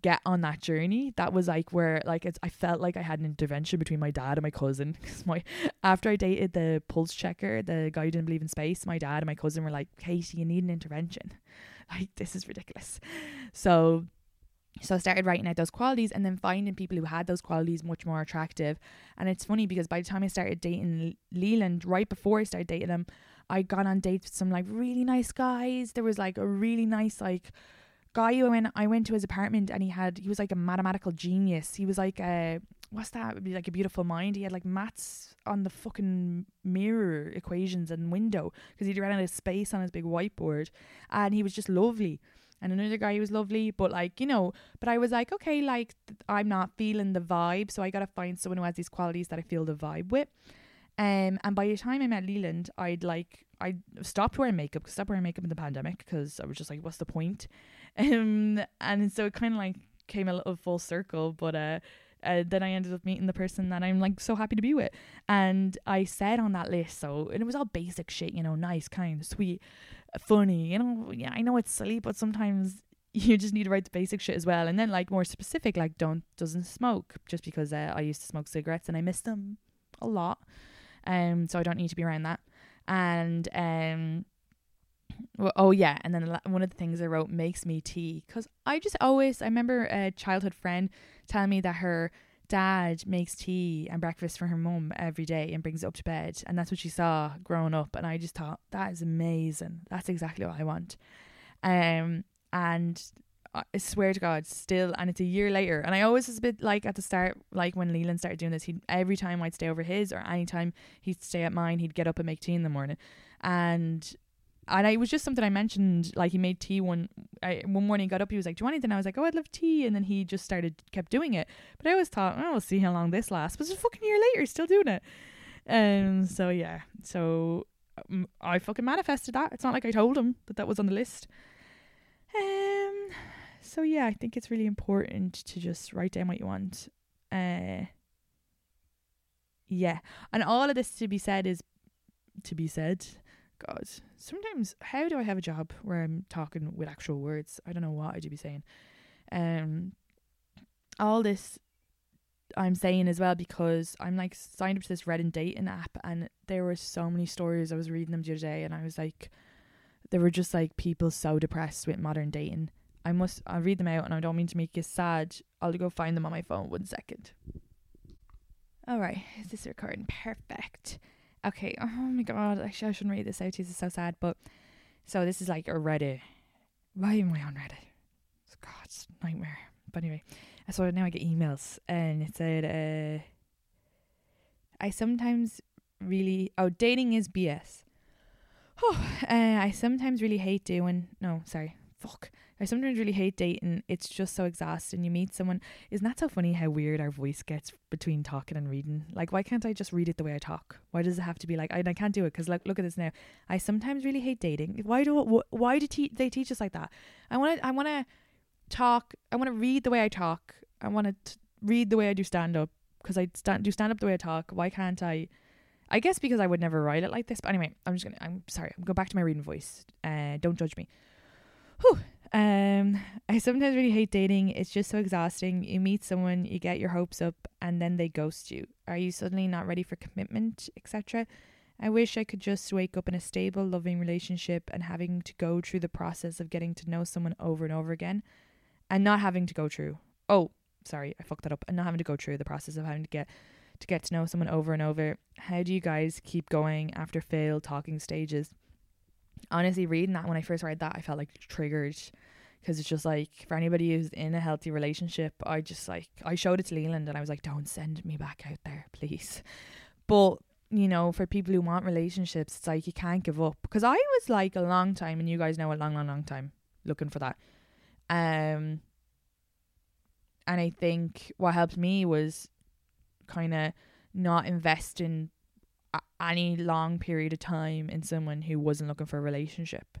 get on that journey. That was like where like it's I felt like I had an intervention between my dad and my cousin. [laughs] Because my after I dated the pulse checker the guy who didn't believe in space my dad and my cousin were like Katie you need an intervention. [laughs] Like this is ridiculous. So so I started writing out those qualities and then finding people who had those qualities much more attractive. And it's funny because by the time I started dating Leland, right before I started dating him, I'd gone on dates with some like really nice guys. There was like a really nice like guy who went I went to his apartment and he had he was like a mathematical genius. He was like a what's that? It'd be like a beautiful mind. He had like maths on the fucking mirror equations and window because he'd ran out of space on his big whiteboard, and he was just lovely and another guy who was lovely but like you know but i was like okay like th- i'm not feeling the vibe so i gotta find someone who has these qualities that i feel the vibe with um and by the time i met leland i'd like i stopped wearing makeup stopped wearing makeup in the pandemic because i was just like what's the point [laughs] um and so it kind of like came a little full circle but uh uh, then I ended up meeting the person that I'm like so happy to be with. And I said on that list, so and it was all basic shit, you know, nice, kind, sweet, funny, you know. Yeah, I know it's silly, but sometimes [laughs] you just need to write the basic shit as well. And then like more specific, like don't doesn't smoke, just because uh, I used to smoke cigarettes and I miss them a lot. Um, so I don't need to be around that. And um, well, oh yeah, and then one of the things I wrote makes me tea because I just always I remember a childhood friend telling me that her dad makes tea and breakfast for her mum every day and brings it up to bed, and that's what she saw growing up, and I just thought that is amazing. That's exactly what I want. Um, and I swear to God, still, and it's a year later, and I always was a bit like at the start, like when Leland started doing this, he every time I'd stay over his or anytime he'd stay at mine, he'd get up and make tea in the morning, and and it was just something I mentioned. Like he made tea one I, one morning. Got up, he was like, "Do you want anything?" I was like, "Oh, I'd love tea." And then he just started, kept doing it. But I always thought, "Oh, we'll see how long this lasts." But it's a fucking year later, he's still doing it. Um. So yeah. So um, I fucking manifested that. It's not like I told him that that was on the list. Um. So yeah, I think it's really important to just write down what you want. Uh. Yeah, and all of this to be said is to be said. God, sometimes how do I have a job where I'm talking with actual words? I don't know what I'd be saying. Um, all this I'm saying as well because I'm like signed up to this Reddit dating app, and there were so many stories. I was reading them the other day, and I was like, there were just like people so depressed with modern dating. I must I'll read them out, and I don't mean to make you sad. I'll go find them on my phone. One second. All right, is this recording? Perfect. Okay. Oh my god. Actually, I shouldn't read this out. This is so sad. But so this is like a Reddit. Why am I on Reddit? It's a nightmare. But anyway, so now I get emails, and it said, uh, "I sometimes really oh dating is BS." Oh, [sighs] uh, I sometimes really hate doing. No, sorry. Fuck. I sometimes really hate dating. It's just so exhausting. You meet someone. Isn't that so funny how weird our voice gets between talking and reading? Like, why can't I just read it the way I talk? Why does it have to be like, I, I can't do it because, like, look at this now. I sometimes really hate dating. Why do wh- why do te- they teach us like that? I want to I want to talk. I want to read the way I talk. I want to read the way I do stand up because I stand do stand up the way I talk. Why can't I? I guess because I would never write it like this. But anyway, I'm just gonna. I'm sorry. I'm go back to my reading voice. Uh, don't judge me. Whew. Um, I sometimes really hate dating. It's just so exhausting. You meet someone, you get your hopes up, and then they ghost you. Are you suddenly not ready for commitment, etc.? I wish I could just wake up in a stable, loving relationship and having to go through the process of getting to know someone over and over again, and not having to go through. Oh, sorry, I fucked that up. And not having to go through the process of having to get to get to know someone over and over. How do you guys keep going after failed talking stages? Honestly reading that when I first read that I felt like triggered because it's just like for anybody who's in a healthy relationship I just like I showed it to Leland and I was like don't send me back out there please but you know, for people who want relationships, it's like you can't give up. Because I was like a long time, and you guys know a long, long, long time looking for that. Um, and I think what helped me was kind of not investing any long period of time in someone who wasn't looking for a relationship.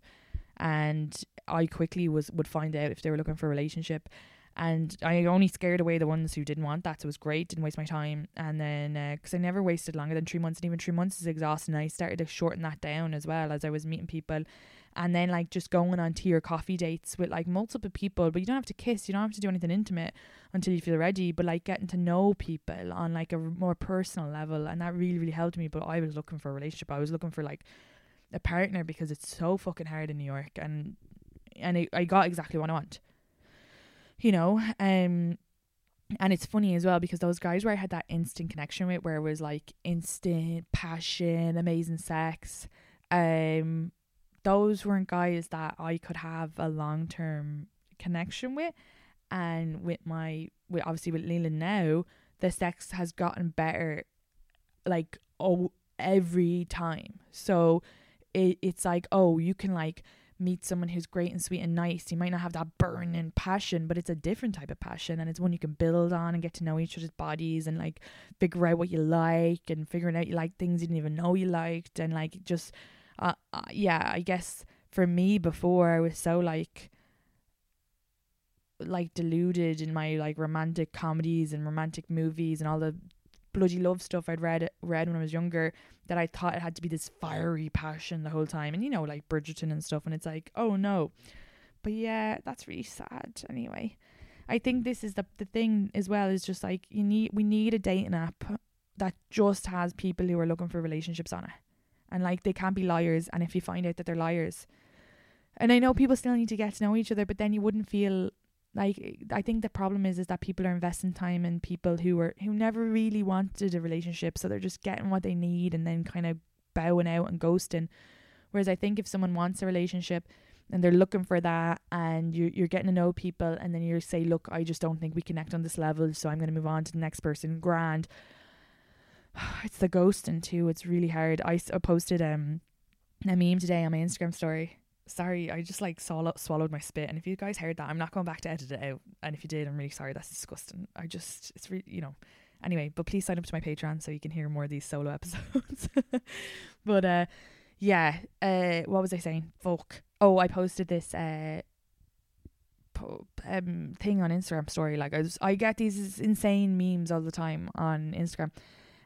And I quickly was would find out if they were looking for a relationship and I only scared away the ones who didn't want that, so it was great. Didn't waste my time, and then because uh, I never wasted longer than three months, and even three months is exhausting. I started to shorten that down as well as I was meeting people, and then like just going on to your coffee dates with like multiple people. But you don't have to kiss, you don't have to do anything intimate until you feel ready. But like getting to know people on like a more personal level, and that really really helped me. But I was looking for a relationship. I was looking for like a partner because it's so fucking hard in New York, and and it, I got exactly what I want you know, um, and it's funny as well because those guys where I had that instant connection with, where it was like instant passion, amazing sex, um, those weren't guys that I could have a long term connection with. And with my, with obviously with Leland now, the sex has gotten better, like oh every time. So it it's like oh you can like meet someone who's great and sweet and nice, you might not have that burning passion, but it's a different type of passion and it's one you can build on and get to know each other's bodies and like figure out what you like and figuring out you like things you didn't even know you liked and like just uh, uh yeah, I guess for me before I was so like like deluded in my like romantic comedies and romantic movies and all the bloody love stuff I'd read read when I was younger that I thought it had to be this fiery passion the whole time. And you know like Bridgerton and stuff and it's like oh no. But yeah that's really sad anyway. I think this is the the thing as well is just like you need we need a dating app that just has people who are looking for relationships on it and like they can't be liars and if you find out that they're liars and I know people still need to get to know each other but then you wouldn't feel like I think the problem is is that people are investing time in people who are who never really wanted a relationship, so they're just getting what they need and then kind of bowing out and ghosting. Whereas I think if someone wants a relationship and they're looking for that and you're you're getting to know people and then you say, Look, I just don't think we connect on this level, so I'm gonna move on to the next person, grand. [sighs] It's the ghosting too, it's really hard. I, posted um a meme today on my Instagram story sorry, I just like swallow- swallowed my spit. And if you guys heard that, I'm not going back to edit it out. And if you did, I'm really sorry. That's disgusting. I just, it's really, you know. Anyway, but please sign up to my Patreon so you can hear more of these solo [laughs] episodes. but uh, yeah, uh, what was I saying? Fuck. Oh, I posted this uh po- um thing on Instagram story. Like I was, I get these insane memes all the time on Instagram,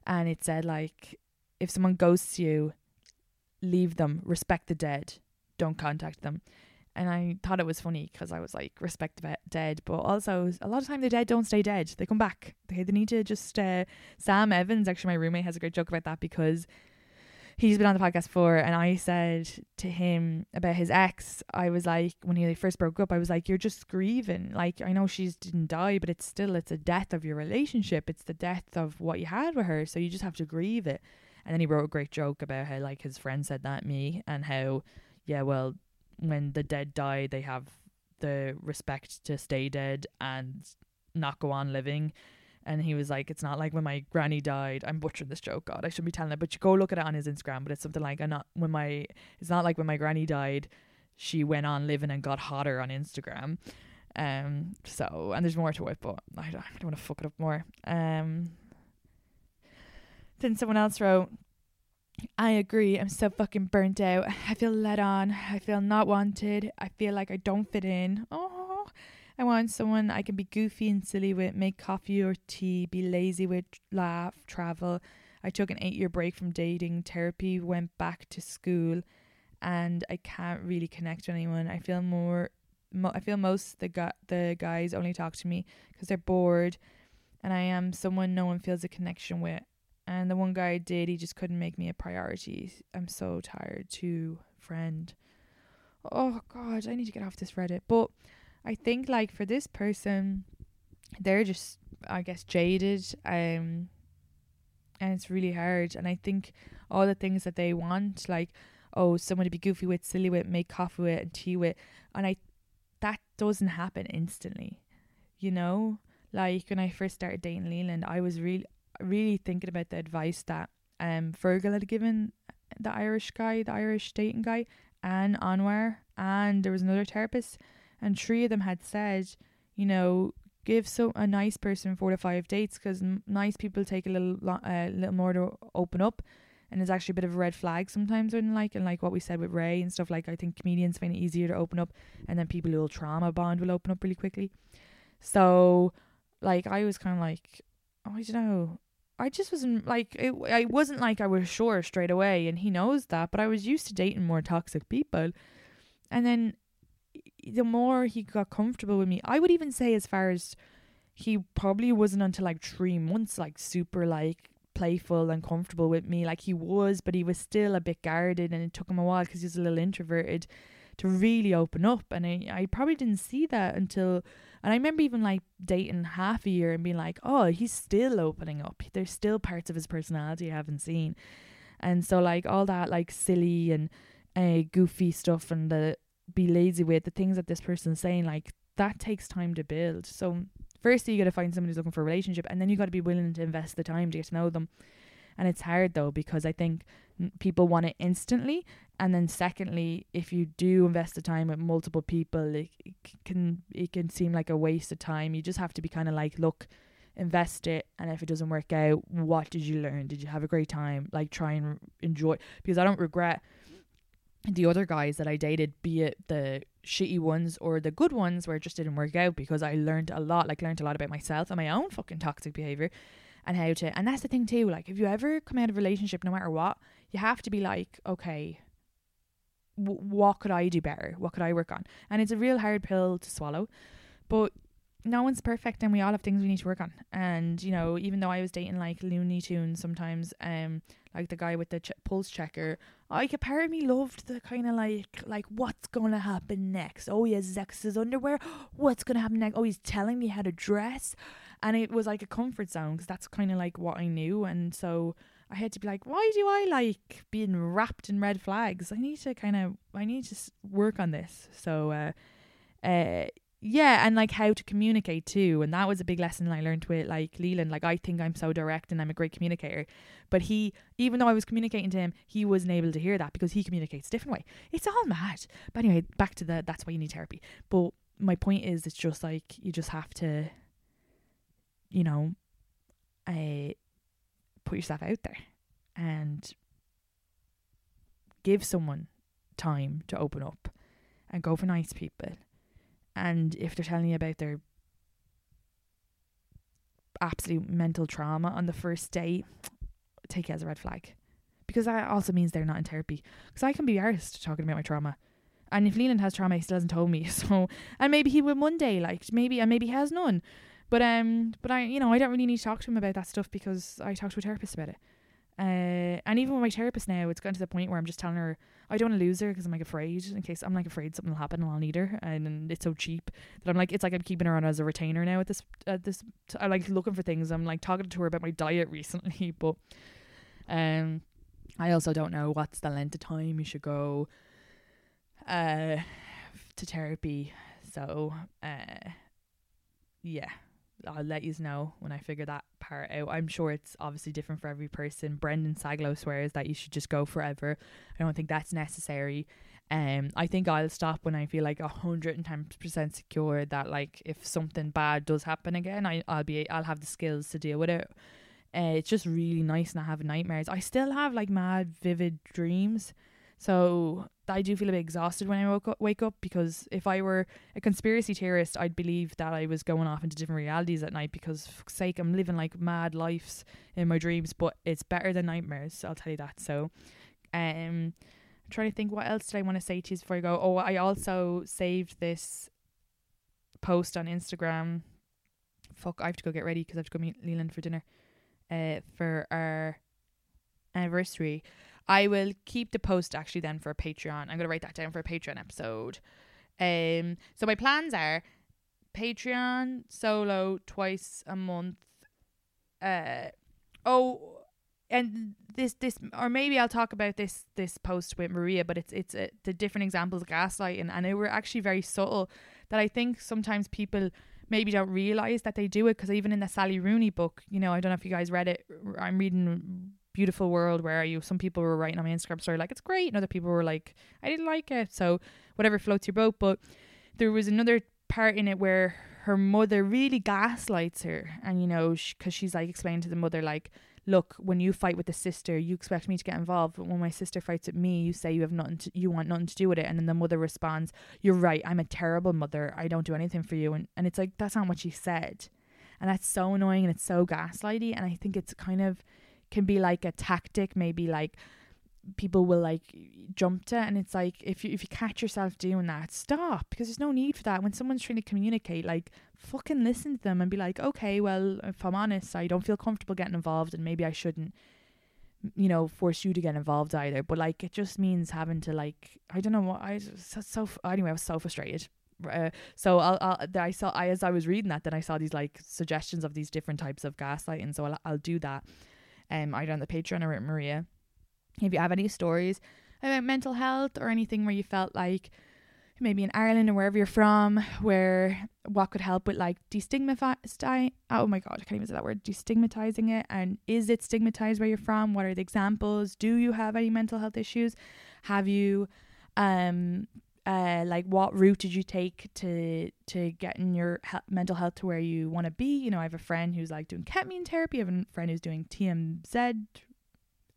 and it said like, if someone ghosts you, leave them, respect the dead don't contact them. And I thought it was funny because I was like, respect the dead, but also a lot of time the dead don't stay dead. They come back. They, they need to just. Uh, Sam Evans, actually, my roommate, has a great joke about that because he's been on the podcast before, and I said to him about his ex, I was like, when he first broke up, I was like, you're just grieving. Like, I know she's didn't die, but it's still, it's a death of your relationship. It's the death of what you had with her. So you just have to grieve it. And then he wrote a great joke about how, like, his friend said that me and how yeah, well, when the dead die, they have the respect to stay dead and not go on living. And he was like, it's not like when my granny died. I'm butchering this joke. God, I shouldn't be telling it, but you go look at it on his Instagram. But it's something like, I'm not when my. It's not like when my granny died, she went on living and got hotter on Instagram. Um. So and there's more to it, but I don't, I don't want to fuck it up more. Um. Then someone else wrote, I agree. I'm so fucking burnt out. I feel let on. I feel not wanted. I feel like I don't fit in. Oh, I want someone I can be goofy and silly with, make coffee or tea, be lazy with, laugh, travel. I took an eight year break from dating, therapy, went back to school, and I can't really connect with anyone. I feel more. Mo- I feel most the gu- the guys only talk to me because they're bored, and I am someone no one feels a connection with. And the one guy I did, he just couldn't make me a priority. I'm so tired too, friend. Oh god, I need to get off this Reddit. But I think like for this person, they're just I guess jaded. Um and it's really hard. And I think all the things that they want, like, oh, someone to be goofy with, silly with, make coffee with and tea with and I that doesn't happen instantly. You know? Like when I first started dating Leland, I was really really thinking about the advice that um Fergal had given the Irish guy, the Irish dating guy, and Anwar, and there was another therapist, and three of them had said, you know, give so a nice person four to five dates because nice people take a little lo- uh, little more to open up, and it's actually a bit of a red flag sometimes when like and like what we said with Ray and stuff like I think comedians find it easier to open up, and then people who will trauma bond will open up really quickly. So, like I was kind of like, oh, I don't know. I just wasn't like it. I wasn't like I was sure straight away, and he knows that. But I was used to dating more toxic people, and then the more he got comfortable with me, I would even say as far as he probably wasn't until like three months, like super like playful and comfortable with me. Like he was, but he was still a bit guarded, and it took him a while because he's a little introverted to really open up. And I, I probably didn't see that until, and I remember even like dating half a year and being like, oh, he's still opening up. There's still parts of his personality I haven't seen. And so, like, all that, like, silly and uh, goofy stuff and the be lazy with, the things that this person's saying, like, that takes time to build. So, firstly, you got to find somebody who's looking for a relationship, and then you got to be willing to invest the time to get to know them. And it's hard though, because I think people want it instantly. And then, secondly, if you do invest the time with multiple people, it, it can it can seem like a waste of time. You just have to be kind of like, look, invest it, and if it doesn't work out, what did you learn? Did you have a great time? Like, try and enjoy. Because I don't regret the other guys that I dated, be it the shitty ones or the good ones where it just didn't work out because I learned a lot, like learned a lot about myself and my own fucking toxic behavior and how to and that's the thing too, like if you ever come out of a relationship no matter what, you have to be like, okay, w- what could I do better? What could I work on? And it's a real hard pill to swallow, but no one's perfect and we all have things we need to work on. And you know, even though I was dating like Looney Tunes sometimes, um, like the guy with the ch- pulse checker, like a part of me loved the kind of like like what's gonna happen next. Oh, he has Zex's underwear. [gasps] What's gonna happen next? Oh, he's telling me how to dress, and it was like a comfort zone because that's kind of like what I knew, and so. I had to be like, why do I like being wrapped in red flags? I need to kind of, I need to work on this. So, uh, uh, yeah, and like how to communicate too. And that was a big lesson I learned with like Leland. Like I think I'm so direct and I'm a great communicator. But he even though I was communicating to him, he wasn't able to hear that because he communicates a different way. It's all mad. But anyway, back to the that's why you need therapy. But my point is it's just like you just have to you know uh, put yourself out there and give someone time to open up and go for nice people and if they're telling you about their absolute mental trauma on the first date, [tsk] take it as a red flag. Because that also means they're not in therapy. Because I can be arsed talking about my trauma. And if Leland has trauma, he still hasn't told me. [laughs] So, and maybe he will one day, like maybe, and maybe he has none. But um, but I, you know, I don't really need to talk to him about that stuff because I talk to a therapist about it. Uh, and even with my therapist now, it's gotten to the point where I'm just telling her I don't want to lose her because I'm like afraid in case I'm like afraid something will happen and I'll need her, and, and it's so cheap that I'm like it's like I'm keeping her on as a retainer now at this at this. T- I'm like looking for things. I'm like talking to her about my diet [laughs] recently, but um, I also don't know what's the length of time you should go uh to therapy. So uh, yeah. I'll let you know when I figure that part out. I'm sure it's obviously different for every person. Brendan Saglow swears that you should just go forever. I don't think that's necessary. Um, I think I'll stop when I feel like hundred and ten percent secure that like if something bad does happen again, I I'll be I'll have the skills to deal with it. Uh, it's just really nice not having nightmares. I still have like mad vivid dreams, so I do feel a bit exhausted when I woke up, wake up because if I were a conspiracy theorist, I'd believe that I was going off into different realities at night because, fuck's sake, I'm living like mad lives in my dreams, but it's better than nightmares, I'll tell you that. So, um, I'm trying to think what else did I want to say to you before I go. Oh, I also saved this post on Instagram. Fuck, I have to go get ready because I have to go meet Leland for dinner uh, for our anniversary. I will keep the post actually then for a Patreon. I'm going to write that down for a Patreon episode. Um, so my plans are Patreon solo twice a month. Uh, oh, and this this or maybe I'll talk about this this post with Maria, but it's it's uh, the different examples of gaslighting, and they were actually very subtle. That I think sometimes people maybe don't realize that they do it because even in the Sally Rooney book, you know, I don't know if you guys read it. I'm reading beautiful world. Where are you? Some people were writing on my Instagram story like it's great, and other people were like I didn't like it. So whatever floats your boat. But there was another part in it where her mother really gaslights her, and you know, because she's like explaining to the mother like look, when you fight with the sister, you expect me to get involved. But when my sister fights with me, you say you have nothing to, you want nothing to do with it. And then the mother responds, You're right, I'm a terrible mother. I don't do anything for you. And, and it's like, that's not what she said. And that's so annoying and it's so gaslighty. And I think it's kind of can be like a tactic, maybe like people will like jump to and it's like if you if you catch yourself doing that stop because there's no need for that when someone's trying to communicate like fucking listen to them and be like, okay, well, if I'm honest, I don't feel comfortable getting involved and maybe I shouldn't, you know, force you to get involved either. But like, it just means having to like, I don't know what I so, so anyway, I was so frustrated. Uh, so I'll, I'll I saw I as I was reading that then I saw these like suggestions of these different types of gaslighting so I'll, I'll do that um either on the Patreon or at Maria if you have any stories about mental health or anything where you felt like maybe in Ireland or wherever you're from, where what could help with like destigmatizing. Oh my god, I can't even say that word. Destigmatizing it, and is it stigmatized where you're from? What are the examples? Do you have any mental health issues? Have you, um, uh, like what route did you take to to getting your he- mental health to where you want to be? You know, I have a friend who's like doing ketamine therapy. I have a friend who's doing TMZ.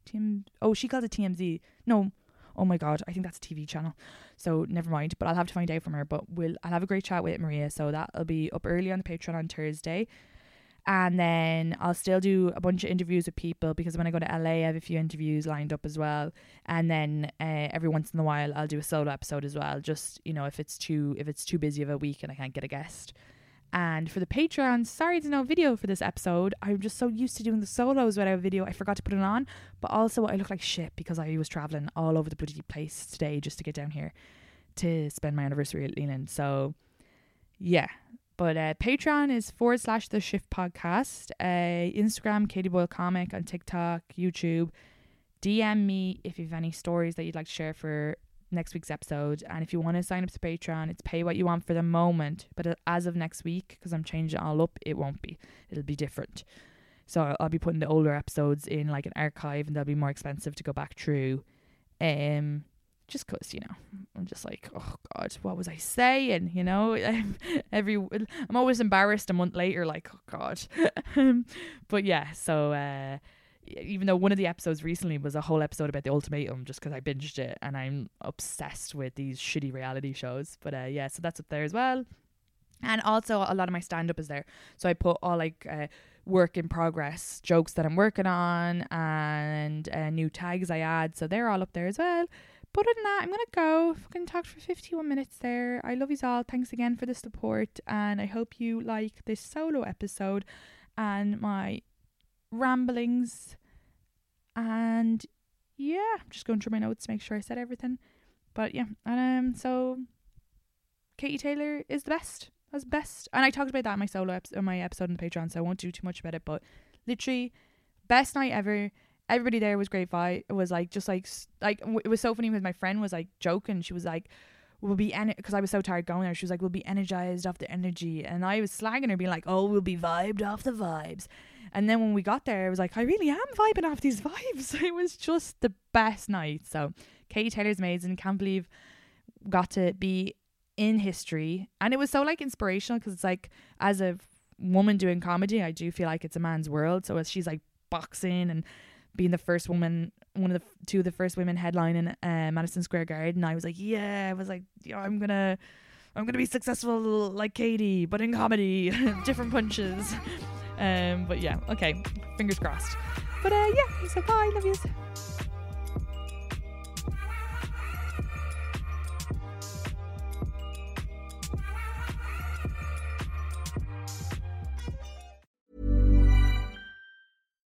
TM. Oh, she calls it TMZ. No, oh my god, I think that's a TV channel. So never mind. But I'll have to find out from her. But we'll I'll have a great chat with Maria. So that'll be up early on the Patreon on Thursday. And then I'll still do a bunch of interviews with people because when I go to LA, I have a few interviews lined up as well. And then uh, every once in a while, I'll do a solo episode as well. Just you know, if it's too if it's too busy of a week and I can't get a guest. And for the Patreon, sorry there's no video for this episode. I'm just so used to doing the solos without a video, I forgot to put it on. But also, I look like shit because I was traveling all over the bloody place today just to get down here to spend my anniversary at Leland. So, yeah. But uh, Patreon is forward slash the shift podcast. Uh, Instagram, Katie Boyle Comic, on TikTok, YouTube. DM me if you have any stories that you'd like to share for next week's episode. And if you want to sign up to Patreon, it's pay what you want for the moment. But as of next week, because I'm changing it all up, it won't be. It'll be different. So I'll be putting the older episodes in like an archive, and they'll be more expensive to go back through. Um, just cause you know, I'm just like, oh god, what was I saying? You know, [laughs] every I'm always embarrassed a month later, like, oh god. [laughs] but yeah, so. uh even though one of the episodes recently was a whole episode about the ultimatum just because I binged it and I'm obsessed with these shitty reality shows. But uh, yeah, so that's up there as well. And also a lot of my stand up is there. So I put all like uh, work in progress jokes that I'm working on and uh, new tags I add. So they're all up there as well. But other than that, I'm gonna go. Fucking talk for 51 minutes there. I love you all. Thanks again for the support, and I hope you like this solo episode and my ramblings. And yeah, I'm just going through my notes to make sure I said everything. But yeah, and um, so Katie Taylor is the best. As best, and I talked about that in my solo episode, my episode on the Patreon, so I won't do too much about it. But literally, best night ever. Everybody there was great. Vibe. It was like just like like it was so funny because my friend was like joking. She was like, "We'll be en," because I was so tired going there. She was like, "We'll be energized off the energy," and I was slagging her, being like, "Oh, we'll be vibed off the vibes." And then when we got there, I was like, I really am vibing off these vibes. [laughs] It was just the best night. So Katie Taylor's amazing. Can't believe got to be in history. And it was so like inspirational because it's like as a woman doing comedy, I do feel like it's a man's world. So as she's like boxing and being the first woman, one of the two of the first women headlining uh, Madison Square Garden, and I was like, yeah, I was like, yeah, I'm gonna. I'm gonna be successful like Katie, but in comedy, [laughs] different punches. [laughs] Um, but yeah, okay, fingers crossed. But uh, yeah, so bye, love yous.